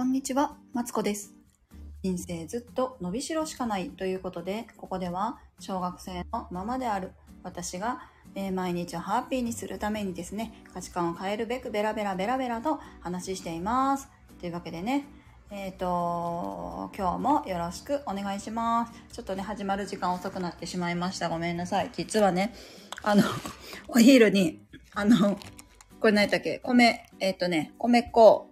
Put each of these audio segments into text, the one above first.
こんにちは、マツコです。人生ずっと伸びしろしかないということで、ここでは小学生のままである私が、えー毎日をハッピーにするためにですね、価値観を変えるべくベラベラベラベラと話しています。というわけでね、えっ、と、今日もよろしくお願いします。ちょっとね、始まる時間遅くなってしまいました。ごめんなさい。実はね、あの、お昼に、あの、これ何やったっけ？米、えっ、とね、米粉、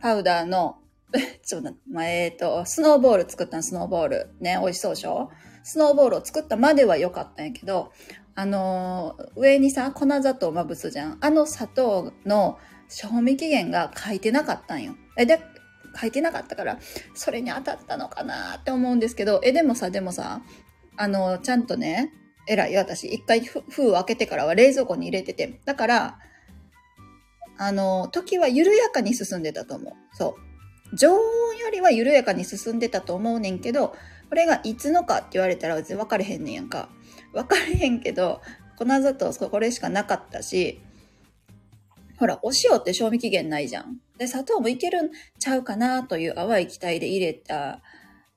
パウダーの、ちょっと待って、えっ、と、スノーボール作ったの、スノーボール。ね、美味しそうでしょ？スノーボールを作ったまでは良かったんやけど、あのー上にさ、粉砂糖まぶすじゃん。あの砂糖の賞味期限が書いてなかったんよ。え、で、書いてなかったから、それに当たったのかなって思うんですけど、え、でもさ、でもさ、あの、ちゃんとね、偉い、私。一回封を開けてからは冷蔵庫に入れてて。だから、あの、時は緩やかに進んでたと思う。そう。常温よりは緩やかに進んでたと思うねんけど、これがいつのかって言われたら別に分かれへんねんやんか。分かれへんけど、粉砂糖これしかなかったし、ほら、お塩って賞味期限ないじゃん。で、砂糖もいけるんちゃうかなという淡い期待で入れた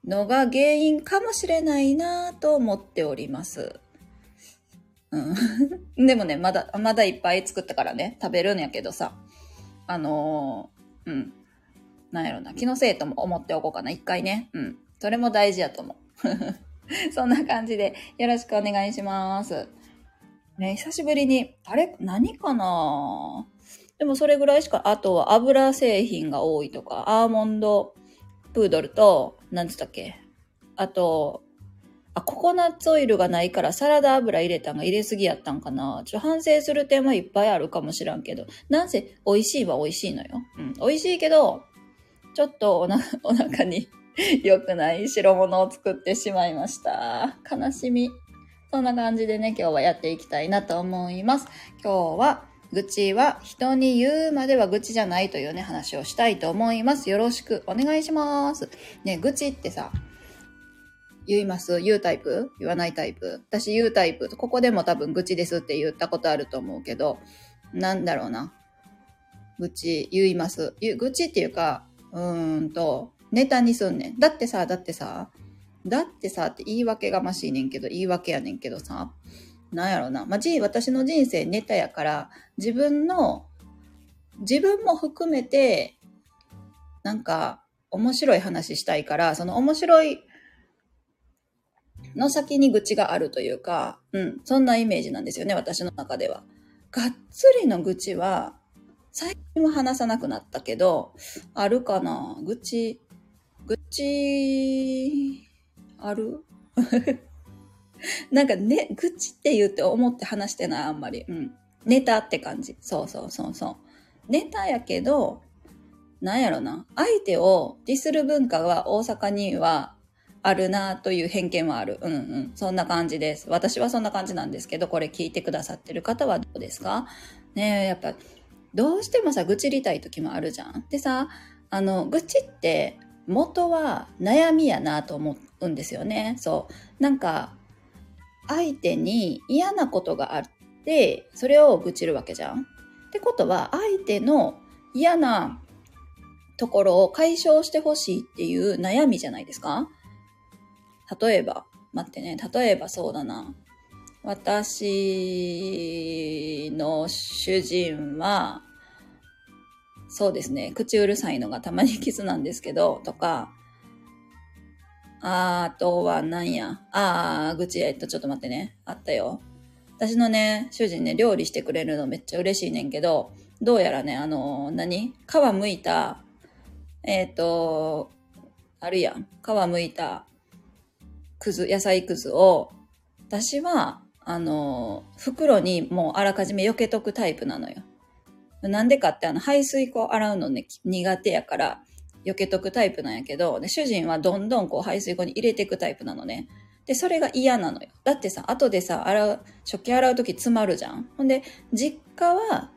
のが原因かもしれないなと思っております。うん。でもね、まだ、まだいっぱい作ったからね、食べるんやけどさ。あのーうん。なんやろな。気のせいとも思っておこうかな。一回ね。うん。それも大事やと思う。そんな感じで、よろしくお願いします。ね、久しぶりに、あれ？何かな？でもそれぐらいしか、あとは油製品が多いとか、アーモンドプードルと、なんつったっけ？あと、あ、ココナッツオイルがないからサラダ油入れたんが入れすぎやったんかなちょっと、反省する点はいっぱいあるかもしらんけど、なんせ美味しいは美味しいのよ。うん。美味しいけど、ちょっとおな、お腹に 良くない白物を作ってしまいました。悲しみ。そんな感じでね、今日はやっていきたいなと思います。今日は、愚痴は人に言うまでは愚痴じゃないというね、話をしたいと思います。よろしくお願いします。ね、愚痴ってさ、言います言うタイプ？言わないタイプ？私言うタイプ？ここでも多分愚痴ですって言ったことあると思うけど、なんだろうな。愚痴言います。愚痴っていうか、うーんと、ネタにすんねん。だってさ、だってさ、だってさって言い訳がましいねんけど、言い訳やねんけどさ、なんやろな。まあ、じ私の人生ネタやから、自分の、自分も含めて、なんか、面白い話したいから、その面白いの先に愚痴があるというか、うん、そんなイメージなんですよね、私の中では。がっつりの愚痴は、最近は話さなくなったけど、あるかな？愚痴、愚痴、ある？なんかね、愚痴って言って思って話してない、あんまり。うん。ネタって感じ。そうそうそうそう。ネタやけど、なんやろな。相手をディスる文化は大阪にはあるなという偏見はある。うんうん。そんな感じです。私はそんな感じなんですけど、これ聞いてくださってる方はどうですか？ねえ、やっぱ、どうしてもさ、愚痴りたい時もあるじゃん。でさ、あの、愚痴って元は悩みやなと思うんですよね。そう。なんか、相手に嫌なことがあって、それを愚痴るわけじゃん。ってことは、相手の嫌なところを解消してほしいっていう悩みじゃないですか？例えば、待ってね、例えばそうだな。私の主人は、そうですね、口うるさいのがたまにキスなんですけど、とか、あとはなんや、あー、愚痴、えっと、ちょっと待ってね、あったよ。私のね、主人ね、料理してくれるのめっちゃ嬉しいねんけど、どうやらね、あの、何？皮むいた、えっ、と、あるやん。皮むいた、くず、野菜くずを、私は、あの、袋にもうあらかじめ避けとくタイプなのよ。なんでかって、あの、排水口洗うのね、苦手やから、避けとくタイプなんやけど、で主人はどんどんこう排水口に入れていくタイプなのね。で、それが嫌なのよ。だってさ、後でさ、洗う、食器洗うとき詰まるじゃん。ほんで、実家は、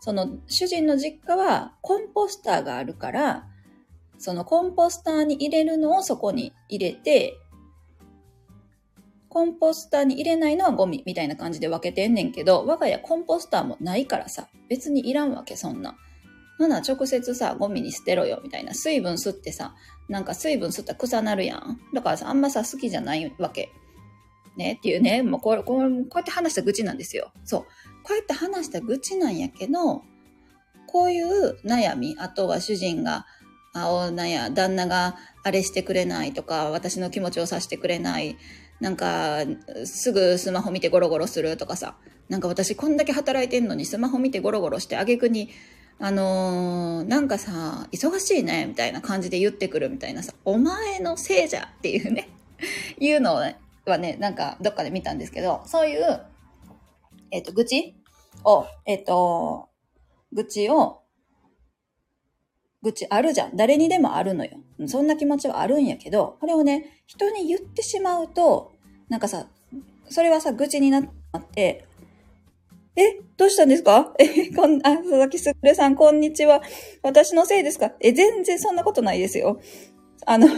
その、主人の実家はコンポスターがあるから、そのコンポスターに入れるのをそこに入れて、コンポスターに入れないのはゴミみたいな感じで分けてんねんけど、我が家コンポスターもないからさ、別にいらんわけ、そんな。ほな、直接さ、ゴミに捨てろよ、みたいな。水分吸ってさ、なんか水分吸ったら草なるやん。だからさ、あんまさ、好きじゃないわけ。ね、っていうね、もうこれ、こうこうやって話した愚痴なんですよ。そう。こうやって話した愚痴なんやけど、こういう悩み、あとは主人が、あお、なんや、旦那があれしてくれないとか、私の気持ちを察してくれない、なんか、すぐスマホ見てゴロゴロするとかさ、なんか私こんだけ働いてんのにスマホ見てゴロゴロしてあげくに、あのー、なんかさ、忙しいね、みたいな感じで言ってくるみたいなさ、お前のせいじゃっていうね、いうの、はね、なんかどっかで見たんですけど、そういう、えっ、ー、と、愚痴を、えっ、ー、と、愚痴を、愚痴あるじゃん。誰にでもあるのよ。そんな気持ちはあるんやけど、これをね、人に言ってしまうと、なんかさ、それはさ、愚痴になって、え、どうしたんですか？え、こん、あ、佐々木すぐれさん、こんにちは。私のせいですか？え、全然そんなことないですよ。あの 今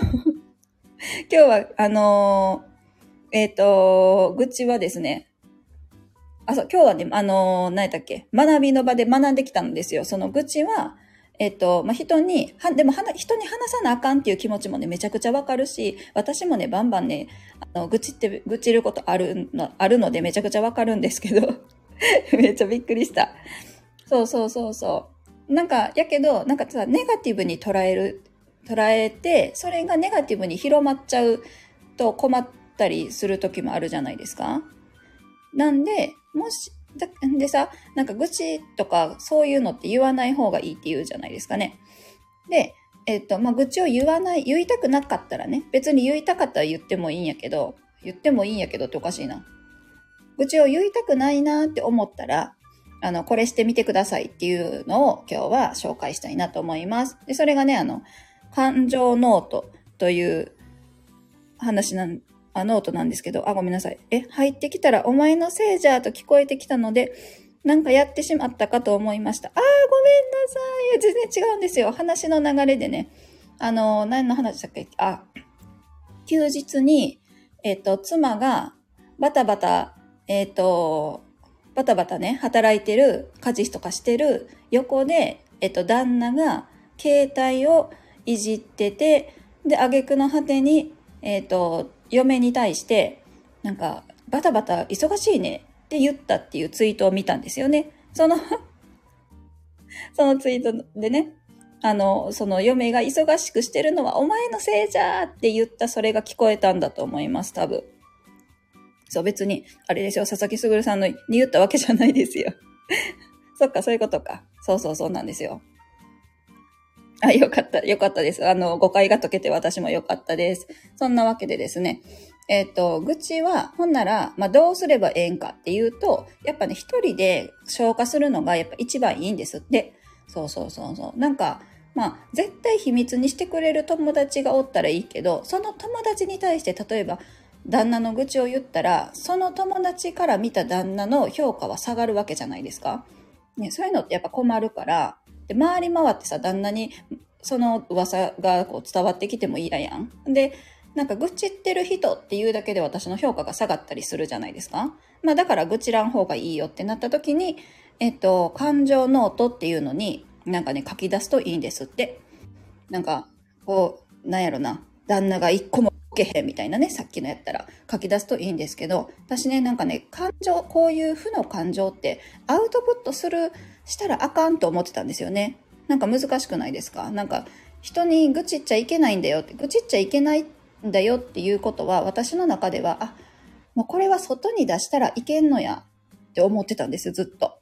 日は、あのー、えっ、ー、と、愚痴はですね、あ、そう、今日はね、あのー、何やったっけ？学びの場で学んできたんですよ。その愚痴は、えっと、まあ、人に、は、でも、はな人に話さなあかんっていう気持ちもね、めちゃくちゃわかるし、私もね、バンバンね、あの、愚痴って、愚痴ることあるの、あるので、めちゃくちゃわかるんですけど、めっちゃびっくりした。そうそうそうそう。なんか、やけど、なんかさ、ネガティブに捉える、捉えて、それがネガティブに広まっちゃうと困ったりする時もあるじゃないですか。なんで、もし、だでさ、なんか愚痴とかそういうのって言わない方がいいって言うじゃないですかね。で、えっと、まあ、愚痴を言わない、言いたくなかったらね、別に言いたかったら言ってもいいんやけど、言ってもいいんやけどっておかしいな。愚痴を言いたくないなって思ったら、あの、これしてみてくださいっていうのを今日は紹介したいなと思います。で、それがね、あの、感情ノートという話なんあ、ノートなんですけど、あ、ごめんなさい。え、入ってきたらお前のせいじゃと聞こえてきたので、なんかやってしまったかと思いました。あー、ごめんなさい。全然違うんですよ。話の流れでね。あの、何の話だっけ？あ、休日に、えっ、と、妻がバタバタ、えっ、と、バタバタね、働いてる、家事とかしてる横で、えっ、と、旦那が携帯をいじってて、で、挙句の果てに、えっ、と、嫁に対して、なんか、バタバタ忙しいねって言ったっていうツイートを見たんですよね。その そのツイートでね、あの、その嫁が忙しくしてるのはお前のせいじゃーって言ったそれが聞こえたんだと思います、多分。そう、別に、あれですよ、佐々木すぐるさんのに言ったわけじゃないですよ。そっか、そういうことか。そうそうそうなんですよ。あ、よかった、よかったです。あの、誤解が解けて私もよかったです。そんなわけでですね。えっ、ー、と、愚痴は、ほんなら、まあ、どうすればええんかっていうと、やっぱね、一人で消化するのがやっぱ一番いいんですって。そうそうそうそう。なんか、まあ、絶対秘密にしてくれる友達がおったらいいけど、その友達に対して、例えば、旦那の愚痴を言ったら、その友達から見た旦那の評価は下がるわけじゃないですか。ね、そういうのってやっぱ困るから、で、回り回ってさ、旦那にその噂がこう伝わってきても嫌やん。で、なんか愚痴ってる人っていうだけで私の評価が下がったりするじゃないですか。まあだから愚痴らん方がいいよってなった時に、えっと、感情ノートっていうのになんかね書き出すといいんですって。なんか、こう、なんやろな、旦那が一個も受けへんみたいなね、さっきのやったら書き出すといいんですけど、私ね、なんかね、感情、こういう負の感情ってアウトプットする、したらあかんと思ってたんですよね。なんか難しくないですか？なんか人に愚痴っちゃいけないんだよって、愚痴っちゃいけないんだよっていうことは私の中では、あ、もうこれは外に出したらいけんのやって思ってたんです、ずっと。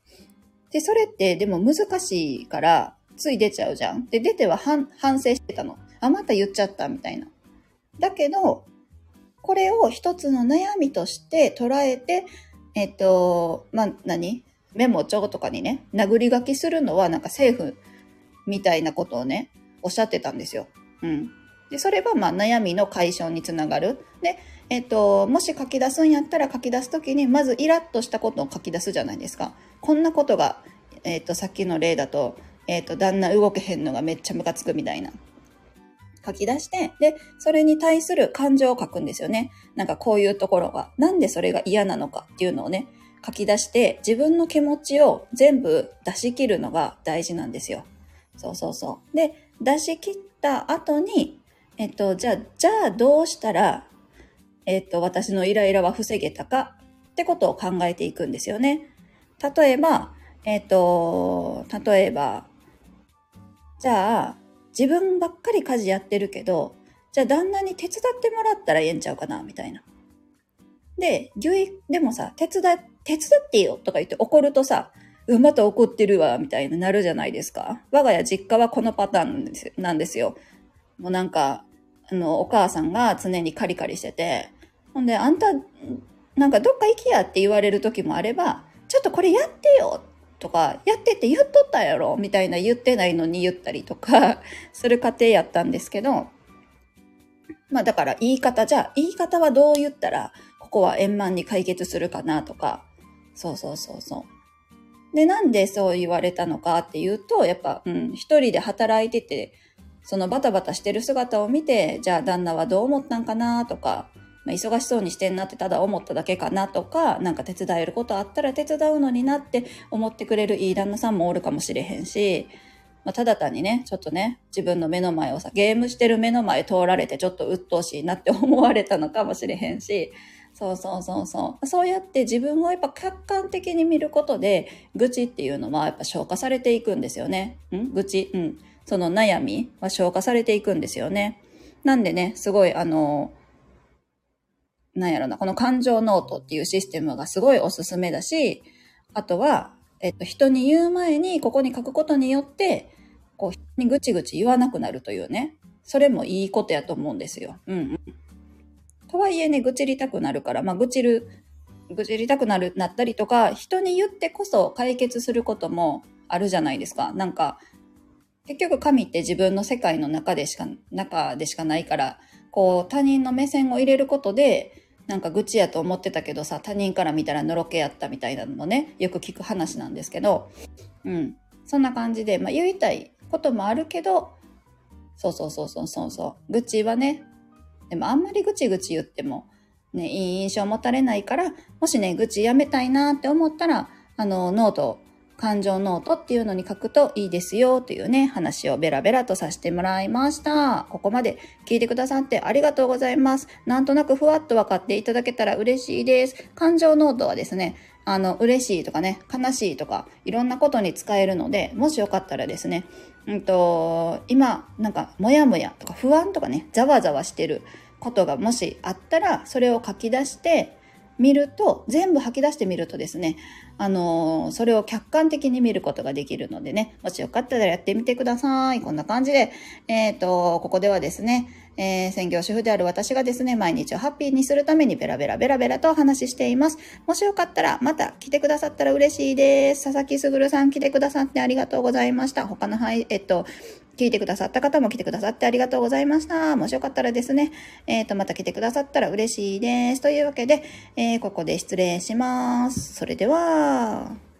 で、それってでも難しいから、つい出ちゃうじゃん。で、出ては反省してたの。あ、また言っちゃったみたいな。だけど、これを一つの悩みとして捉えて、えっと、まあ、何？メモ帳とかにね、殴り書きするのはなんか政府みたいなことをね、おっしゃってたんですよ。うん。で、それはまあ悩みの解消につながる。で、えっ、と、もし書き出すんやったら書き出すときに、まずイラッとしたことを書き出すじゃないですか。こんなことが、えっ、と、さっきの例だと、えっ、と、旦那動けへんのがめっちゃムカつくみたいな。書き出して、で、それに対する感情を書くんですよね。なんかこういうところが、なんでそれが嫌なのかっていうのをね、書き出して、自分の気持ちを全部出し切るのが大事なんですよ。そうそうそう。で、出し切った後に、えっと、じゃあ、じゃあどうしたら、えっと、私のイライラは防げたかってことを考えていくんですよね。例えば、えっと、例えば、じゃあ、自分ばっかり家事やってるけど、じゃあ旦那に手伝ってもらったらええんちゃうかなみたいな。で、牛、でもさ、手伝っ、手伝ってよとか言って怒るとさ、うまた怒ってるわ、みたいになるじゃないですか。我が家実家はこのパターンなんですなんですよ。もうなんか、あの、お母さんが常にカリカリしてて、ほんで、あんた、なんかどっか行きやって言われる時もあれば、ちょっとこれやってよとか、やってって言っとったやろみたいな言ってないのに言ったりとか、する過程やったんですけど、まあだから言い方、じゃあ言い方はどう言ったら、ここは円満に解決するかなとか、そうそうそうそう。で、なんでそう言われたのかっていうと、やっぱ、うん、一人で働いてて、そのバタバタしてる姿を見て、じゃあ旦那はどう思ったんかなとか、まあ、忙しそうにしてんなってただ思っただけかなとか、なんか手伝えることあったら手伝うのになって思ってくれるいい旦那さんもおるかもしれへんし、まあ、ただ単にね、ちょっとね、自分の目の前をさ、ゲームしてる目の前通られてちょっと鬱陶しいなって思われたのかもしれへんし、そうそうそうそう。そうやって自分をやっぱ客観的に見ることで、愚痴っていうのはやっぱ消化されていくんですよね。ん？愚痴？うん。その悩みは消化されていくんですよね。なんでね、すごいあの、なんやろな、この感情ノートっていうシステムがすごいおすすめだし、あとは、えっと、人に言う前にここに書くことによって、こう、人にぐちぐち言わなくなるというね、それもいいことやと思うんですよ。うんうん。とはいえね、愚痴りたくなるから、まあ、愚痴る、愚痴りたくなる、なったりとか、人に言ってこそ解決することもあるじゃないですか。なんか、結局神って自分の世界の中でしか、中でしかないから、こう他人の目線を入れることで、なんか愚痴やと思ってたけどさ、他人から見たらのろけやったみたいなのね、よく聞く話なんですけど、うん。そんな感じで、まあ言いたいこともあるけど、そうそうそうそうそうそう。愚痴はね、でもあんまりぐちぐち言っても、ね、いい印象を持たれないから、もしね、愚痴やめたいなって思ったら、あの、ノート感情ノートっていうのに書くといいですよというね、話をベラベラとさせてもらいました。ここまで聞いてくださってありがとうございます。なんとなくふわっと分かっていただけたら嬉しいです。感情ノートはですね、あの、嬉しいとかね、悲しいとか、いろんなことに使えるので、もしよかったらですね、うんと、今、なんか、もやもやとか不安とかね、ざわざわしてることがもしあったら、それを書き出して、見ると、全部吐き出してみるとですね、あのー、それを客観的に見ることができるのでね、もしよかったらやってみてください。こんな感じで、えっ、ー、と、ここではですね、えー、専業主婦である私がですね、毎日をハッピーにするためにベラベラベラベラとお話ししています。もしよかったら、また来てくださったら嬉しいです。佐々木すぐるさん来てくださってありがとうございました。他の、はい、えっと、聞いてくださった方も来てくださってありがとうございました。もしよかったらですね、えっ、ー、と、また来てくださったら嬉しいです。というわけで、えー、ここで失礼します。それでは、